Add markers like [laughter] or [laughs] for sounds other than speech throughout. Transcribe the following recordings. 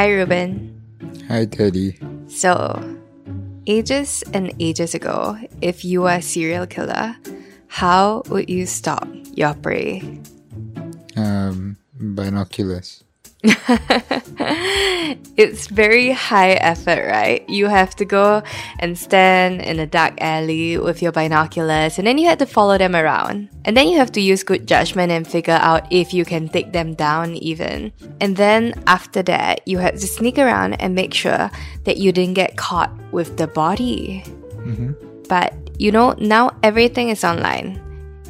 Hi, Ruben. Hi, Teddy. So, ages and ages ago, if you were a serial killer, how would you stop your prey? Um, binoculars. [laughs] it's very high effort, right? You have to go and stand in a dark alley with your binoculars, and then you have to follow them around. And then you have to use good judgment and figure out if you can take them down, even. And then after that, you have to sneak around and make sure that you didn't get caught with the body. Mm-hmm. But you know, now everything is online.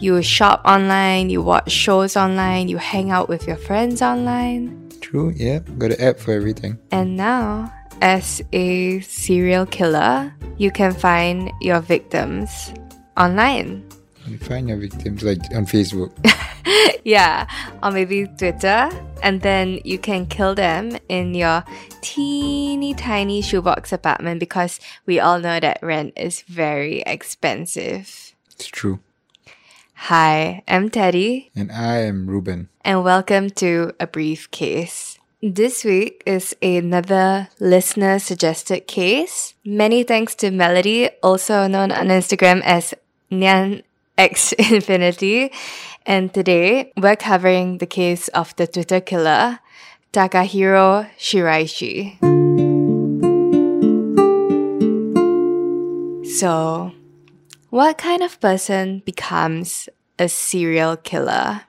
You shop online, you watch shows online, you hang out with your friends online. True, yeah. Got an app for everything. And now, as a serial killer, you can find your victims online. You find your victims like on Facebook. [laughs] Yeah, or maybe Twitter. And then you can kill them in your teeny tiny shoebox apartment because we all know that rent is very expensive. it's true. Hi, I'm Teddy, And I am Ruben. and welcome to A Brief Case. This week is another listener suggested case. Many thanks to Melody, also known on Instagram as Nyan X [laughs] Infinity. And today we're covering the case of the Twitter killer, Takahiro Shiraishi. So, what kind of person becomes a serial killer?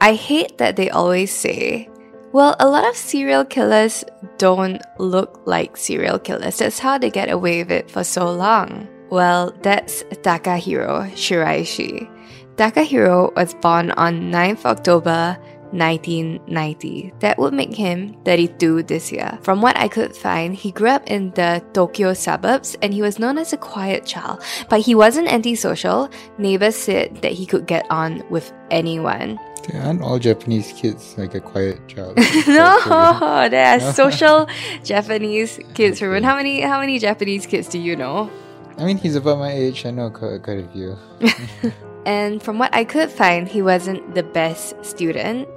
I hate that they always say, well, a lot of serial killers don't look like serial killers. That's how they get away with it for so long. Well, that's Takahiro Shiraishi. Takahiro was born on 9th October 1990. That would make him 32 this year. From what I could find, he grew up in the Tokyo suburbs and he was known as a quiet child, but he wasn't antisocial. Neighbors said that he could get on with anyone. Aren't all Japanese kids like a quiet child? [laughs] No, [laughs] there are [laughs] social Japanese kids. Ruben, how many how many Japanese kids do you know? I mean, he's about my age. I know quite, quite a few. And from what I could find, he wasn't the best student.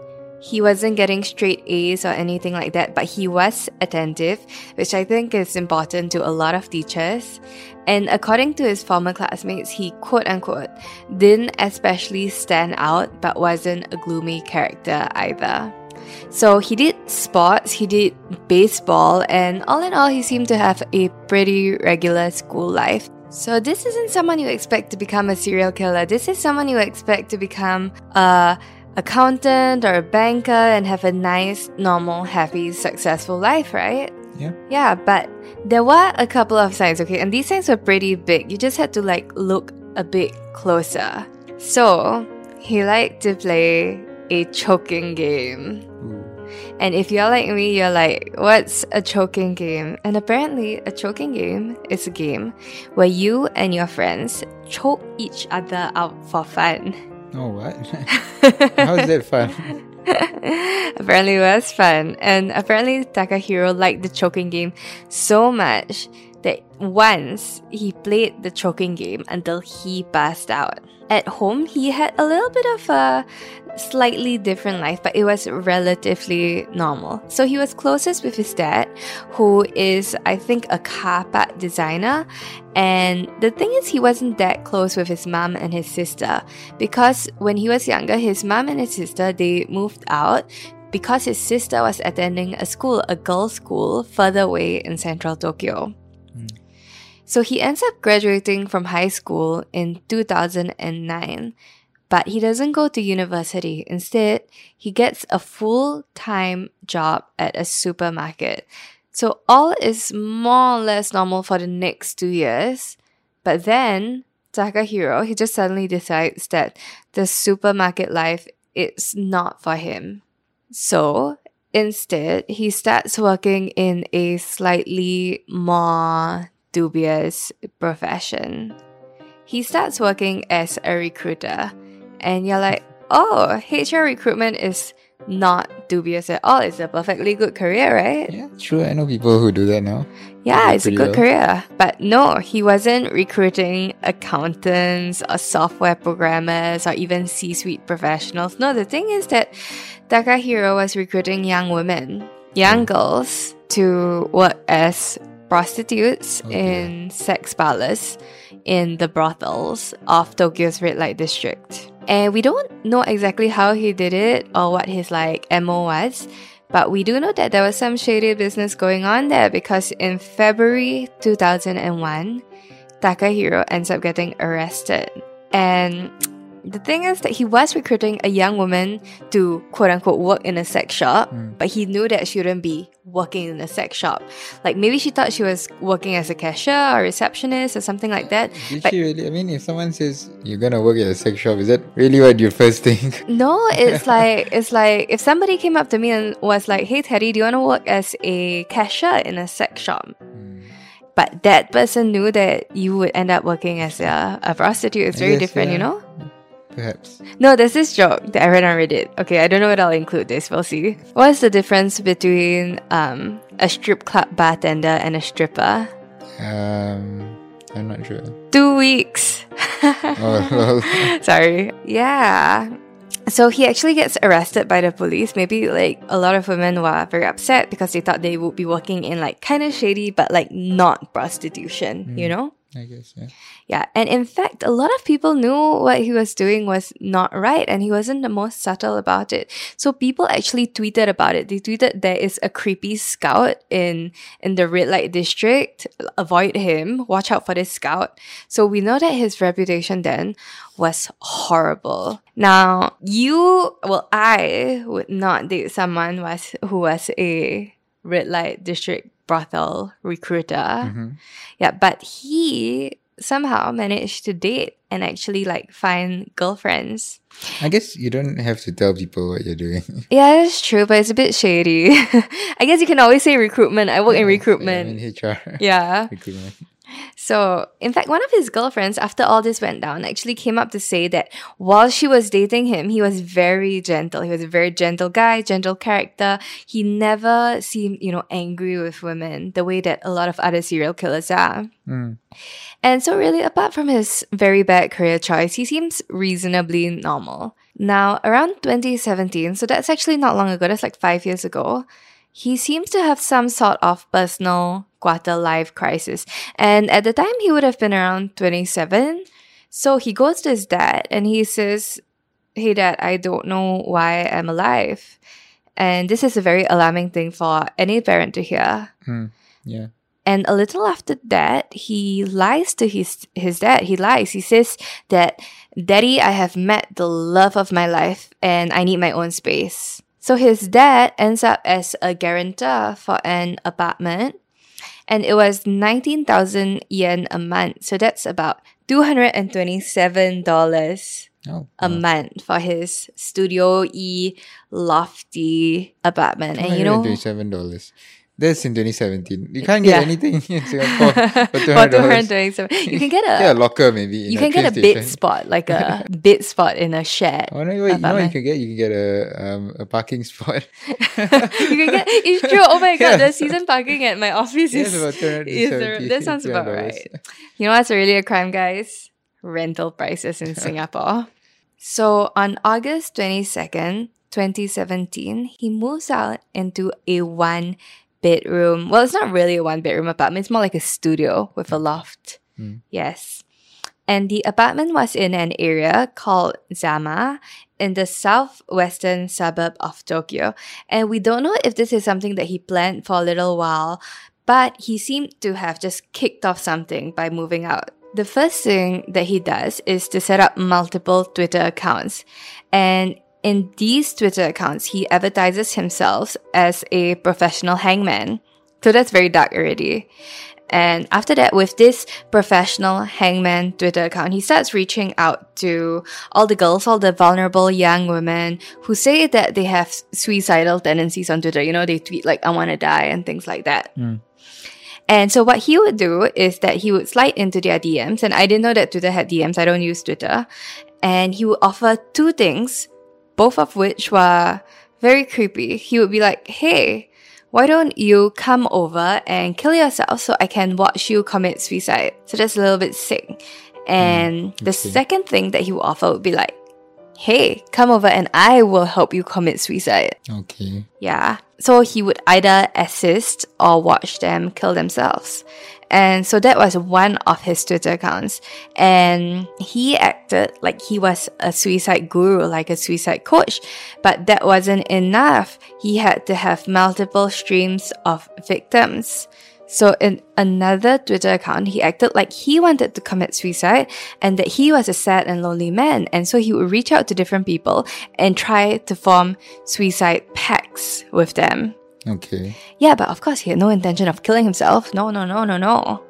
He wasn't getting straight A's or anything like that, but he was attentive, which I think is important to a lot of teachers. And according to his former classmates, he quote unquote didn't especially stand out, but wasn't a gloomy character either. So he did sports, he did baseball, and all in all, he seemed to have a pretty regular school life. So this isn't someone you expect to become a serial killer. This is someone you expect to become a accountant or a banker and have a nice, normal, happy, successful life, right? Yeah. Yeah, but there were a couple of signs, okay, and these signs were pretty big. You just had to like look a bit closer. So he liked to play a choking game. Ooh. And if you're like me, you're like, what's a choking game? And apparently, a choking game is a game where you and your friends choke each other out for fun. Oh, what? How is that fun? [laughs] apparently, it was fun. And apparently, Takahiro liked the choking game so much that once he played the choking game until he passed out. At home, he had a little bit of a slightly different life, but it was relatively normal. So he was closest with his dad, who is, I think, a car part designer. And the thing is, he wasn't that close with his mom and his sister because when he was younger, his mom and his sister they moved out because his sister was attending a school, a girls' school, further away in central Tokyo. Hmm. So he ends up graduating from high school in 2009, but he doesn't go to university. Instead, he gets a full time job at a supermarket. So all is more or less normal for the next two years. But then Takahiro, he just suddenly decides that the supermarket life is not for him. So instead, he starts working in a slightly more dubious profession. He starts working as a recruiter, and you're like, oh, HR recruitment is not dubious at all. It's a perfectly good career, right? Yeah, true. I know people who do that now. Yeah, it's a good well. career. But no, he wasn't recruiting accountants or software programmers or even C suite professionals. No, the thing is that Takahiro was recruiting young women, young hmm. girls, to work as prostitutes Oh, in sex parlors in the brothels of Tokyo's red light district. And we don't know exactly how he did it or what his like MO was, but we do know that there was some shady business going on there because in February 2001, Takahiro ends up getting arrested. And the thing is that he was recruiting a young woman to quote unquote work in a sex shop, hmm. but he knew that she wouldn't be working in a sex shop. Like maybe she thought she was working as a cashier or receptionist or something like that. Did But she really? I mean, if someone says you're gonna work at a sex shop, is that really what you first think? [laughs] No, it's like it's like if somebody came up to me and was like, "Hey Teddy, do you want to work as a cashier in a sex shop?" Hmm. But that person knew that you would end up working as a, a prostitute. It's very guess, different, you know. Perhaps. No, there's this joke that I read on Reddit. Okay, I don't know whether I'll include this. We'll see. What's the difference between um, a strip club bartender and a stripper? Um, I'm not sure. Two weeks. Oh, [laughs] Sorry. Yeah. So he actually gets arrested by the police. Maybe like a lot of women were very upset because they thought they would be working in like kind of shady, but like not prostitution, you know? I guess yeah. Yeah. And in fact, a lot of people knew what he was doing was not right and he wasn't the most subtle about it. So people actually tweeted about it. They tweeted there is a creepy scout in in the red light district. Avoid him. Watch out for this scout. So we know that his reputation then was horrible. Now, you well, I would not date someone was who was a red light district brothel recruiter. Mm-hmm. Yeah, but he somehow managed to date and actually like find girlfriends. I guess you don't have to tell people what you're doing. [laughs] Yeah, that's true, but it's a bit shady. [laughs] I guess you can always say recruitment. I work in recruitment. mean, HR. Yeah. recruitment. [laughs] So, in fact, one of his girlfriends, after all this went down, actually came up to say that while she was dating him, he was very gentle. He was a very gentle guy, gentle character. He never seemed, you know, angry with women the way that a lot of other serial killers are. Hmm. And so, really, apart from his very bad career choice, he seems reasonably normal. Now, around 2017, so that's actually not long ago, that's like five years ago, he seems to have some sort of personal quarter life crisis. And at the time, he would have been around 27. So he goes to his dad and he says, Hey, dad, I don't know why I'm alive. And this is a very alarming thing for any parent to hear. Hmm, yeah. And a little after that, he lies to his his dad. He lies. He says that, "Daddy, I have met the love of my life, and I need my own space." So his dad ends up as a guarantor for an apartment, and it was 19,000 yen a month. So that's about $227 oh, a wow. month for his Studio E lofty apartment. And you know, $227. That's in 2017. You can't get yeah. anything [laughs] in Singapore [laughs] for 200 You can get a, get a locker maybe. You can a get a bid spot, like a [laughs] bit spot in a shed. Oh, no, you, you know you can get? You can get a, um, a parking spot. you can get, it's true. Oh my God, yeah. the season parking at my office is, is a, that sounds about right. You know what's really a crime, guys? Rental prices in Singapore. So on August 22nd, 2017, he moves out into a one bedroom. Well, it's not really a one bedroom apartment. It's more like a studio with a mm. loft. Mm. Yes. And the apartment was in an area called Zama in the southwestern suburb of Tokyo. And we don't know if this is something that he planned for a little while, but he seemed to have just kicked off something by moving out. The first thing that he does is to set up multiple Twitter accounts. And in these Twitter accounts, he advertises himself as a professional hangman. So that's very dark already. And after that, with this professional hangman Twitter account, he starts reaching out to all the girls, all the vulnerable young women who say that they have suicidal tendencies on Twitter. You know, they tweet like, I want to die and things like that. Mm. And so what he would do is that he would slide into their DMs. And I didn't know that Twitter had DMs. I don't use Twitter. And he would offer two things, both of which were very creepy. He would be like, Hey, why don't you come over and kill yourself so I can watch you commit suicide? So that's a little bit sick. And mm, the second thing that he would offer would be like, Hey, come over and I will help you commit suicide. Okay. Yeah. So he would either assist or watch them kill themselves. And so that was one of his Twitter accounts. And he acted like he was a suicide guru, like a suicide coach. But that wasn't enough. He had to have multiple streams of victims. So in another Twitter account, he acted like he wanted to commit suicide and that he was a sad and lonely man. And so he would reach out to different people and try to form suicide pacts with them. Okay. Yeah, but of course he had no intention of killing himself. No, no, no, no, no.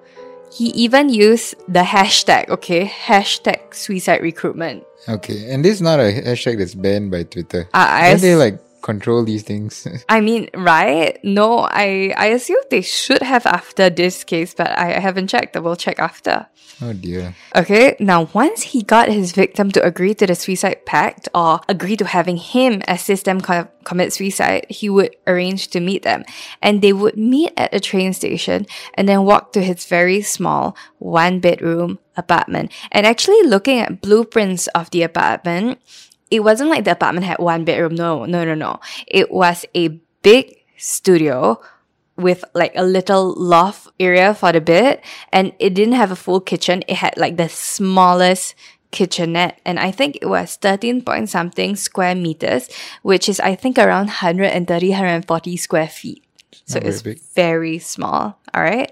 He even used the hashtag, okay, hashtag suicide recruitment. Okay. And this is not a hashtag that's banned by Twitter. I- I Don't they like control these things? [laughs] I mean, right? No, I I assume they should have after this case, but I haven't checked. I will check after. oh dear. Okay, now once he got his victim to agree to the suicide pact or agree to having him assist them co- commit suicide, he would arrange to meet them. And they would meet at a train station and then walk to his very small one bedroom apartment. And actually looking at blueprints of the apartment, it wasn't like the apartment had one bedroom. No, no, no, no. It was a big studio with like a little loft area for the bed and it didn't have a full kitchen. It had like the smallest kitchenette and I think it was 13 point something square meters, which is I think around 130, 140 square feet. So Not it's very small. All right.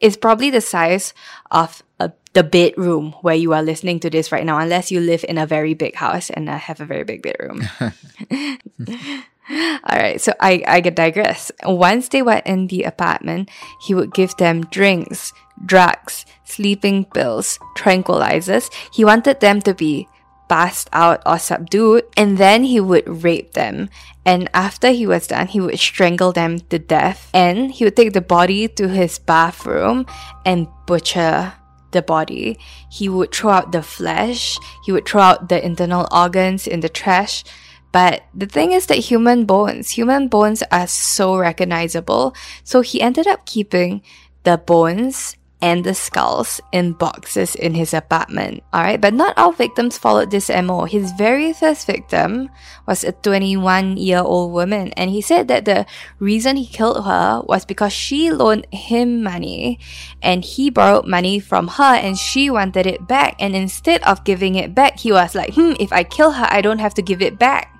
It's probably the size of a, the bedroom where you are listening to this right now, unless you live in a very big house and I have a very big bedroom. [laughs] [laughs] All right, so I, I digress. Once they were in the apartment, he would give them drinks, drugs, sleeping pills, tranquilizers. He wanted them to be passed out or subdued, and then he would rape them. And after he was done, he would strangle them to death. And he would take the body to his bathroom and butcher the body. He would throw out the flesh, he would throw out the internal organs in the trash. But the thing is that human bones, human bones are so recognizable. So he ended up keeping the bones and the skulls in boxes in his apartment. Alright, but not all victims followed this MO. His very first victim was a 21 year old woman, and he said that the reason he killed her was because she loaned him money and he borrowed money from her and she wanted it back. And instead of giving it back, he was like, hmm, if I kill her, I don't have to give it back.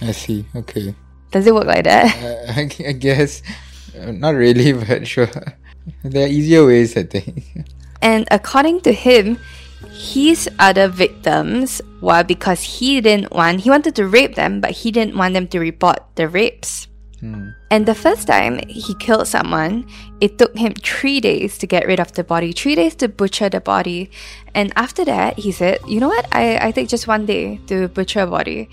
I see. Okay. Does it work like that? Uh, [laughs] I, I guess uh, not really, [laughs] but sure. There are easier ways, I think. [laughs] And according to him, his other victims were because he didn't want, he wanted to rape them, but he didn't want them to report the rapes. Hmm. And the first time he killed someone, it took him three days to get rid of the body, three days to butcher the body. And after that, he said, You know what? I, I take just one day to butcher a body.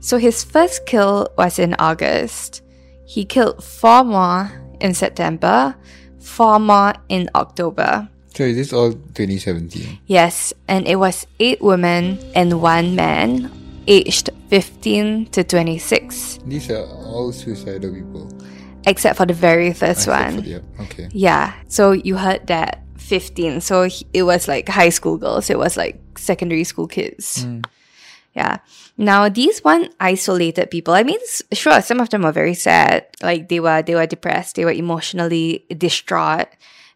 So his first kill was in August. He killed four more in September, four more in October. So is this all 2017? Yes, and it was eight women and one man, aged 15 to 26, These are all suicidal people. except for the very first Except one. the- okay. Yeah, so you heard that 15. So it was like high school girls, it was like secondary school kids. Mm. Yeah. Now these one isolated people. I mean, sure, some of them were very sad. Like they were, they were depressed. They were emotionally distraught.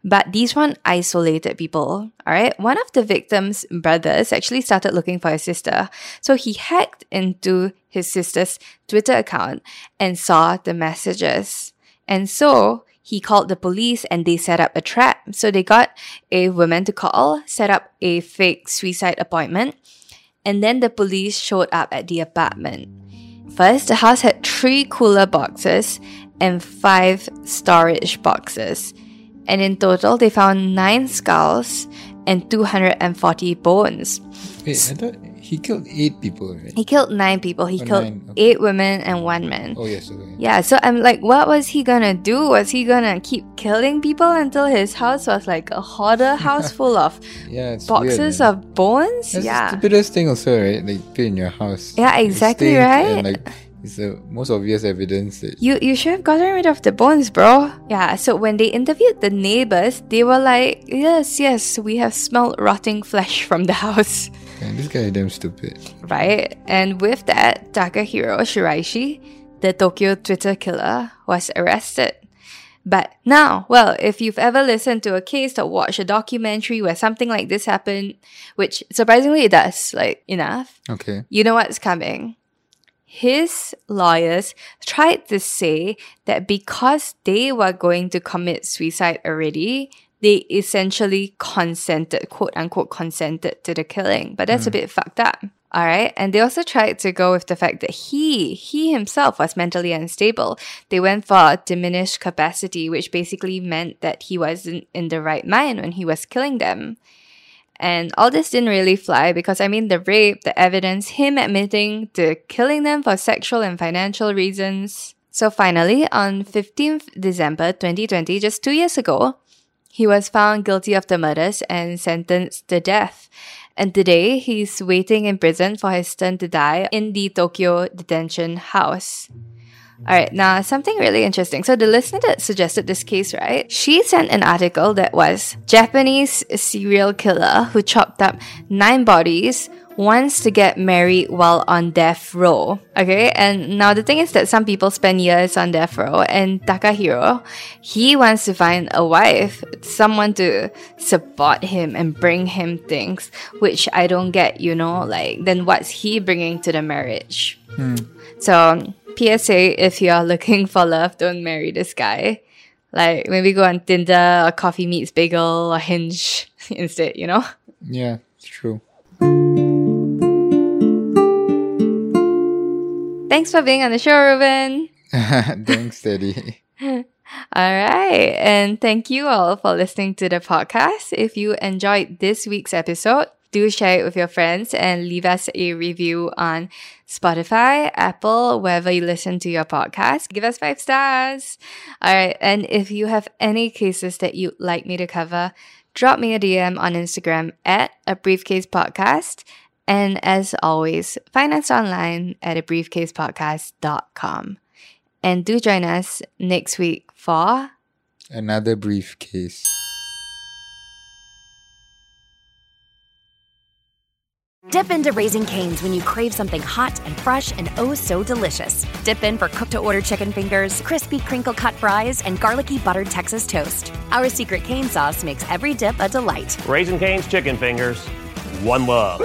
But these one isolated people. All right. One of the victims' brothers actually started looking for his sister. So he hacked into his sister's Twitter account and saw the messages. And so he called the police and they set up a trap. So they got a woman to call, set up a fake suicide appointment, and then the police showed up at the apartment. First, the house had three cooler boxes and five storage boxes. And in total, they found nine skulls and 240 bones. Wait, I thought he killed eight people, right? He killed nine people. He Oh, killed nine, okay. eight women and one man. Oh yes, okay. Yeah, so I'm like, what was he gonna do? Was he gonna keep killing people until his house was like a hoarder [laughs] house full of Yeah, boxes weird, of bones? That's yeah. the stupidest thing also, right? Like put in your house. Yeah, exactly, right? And like it's the most obvious evidence that You you should have gotten rid of the bones, bro. Yeah, so when they interviewed the neighbors, they were like, Yes, yes, we have smelled rotting flesh from the [laughs] house. man, this guy is damn stupid. Right? And with that, Takahiro Shiraishi, the Tokyo Twitter killer, was arrested. But now, well, if you've ever listened to a case or watched a documentary where something like this happened, which surprisingly it does, like enough, Okay. you know what's coming. His lawyers tried to say that because they were going to commit suicide already, they essentially consented, quote unquote, consented to the killing. But that's a mm. bit fucked up. All right. And they also tried to go with the fact that he, he himself was mentally unstable. They went for diminished capacity, which basically meant that he wasn't in the right mind when he was killing them. And all this didn't really fly because I mean, the rape, the evidence, him admitting to killing them for sexual and financial reasons. So finally, on 15th December 2020, just two years ago, he was found guilty of the murders and sentenced to death. And today, he's waiting in prison for his turn to die in the Tokyo detention house. All right, now something really interesting. So the listener that suggested this case, right? She sent an article that was Japanese serial killer who chopped up nine bodies wants to get married while on death row. Okay, and now the thing is that some people spend years on death row, and Takahiro, he wants to find a wife, someone to support him and bring him things, which I don't get. You know, like then what's he bringing to the marriage? Hmm. So, PSA if you're [laughs] looking for love, don't marry this guy. Like, maybe go on Tinder or Coffee Meets Bagel or Hinge [laughs] instead, you know? Yeah, it's true. Thanks for being on the show, Ruben. [laughs] Thanks, Teddy. All right. And thank you all for listening to the podcast. If you enjoyed this week's episode, do share it with your friends and leave us a review on Spotify, Apple, wherever you listen to your podcast. Give us five stars. All right. And if you have any cases that you'd like me to cover, drop me a DM on Instagram at a briefcase podcast. And as always, find us online at a briefcasepodcast.com. And do join us next week for Another briefcase. Dip into Raising Cane's when you crave something hot and fresh and oh so delicious. Dip in for cooked to order chicken fingers, crispy crinkle cut fries, and garlicky buttered Texas toast. Our secret cane sauce makes every dip a delight. Raising Cane's chicken fingers. One love.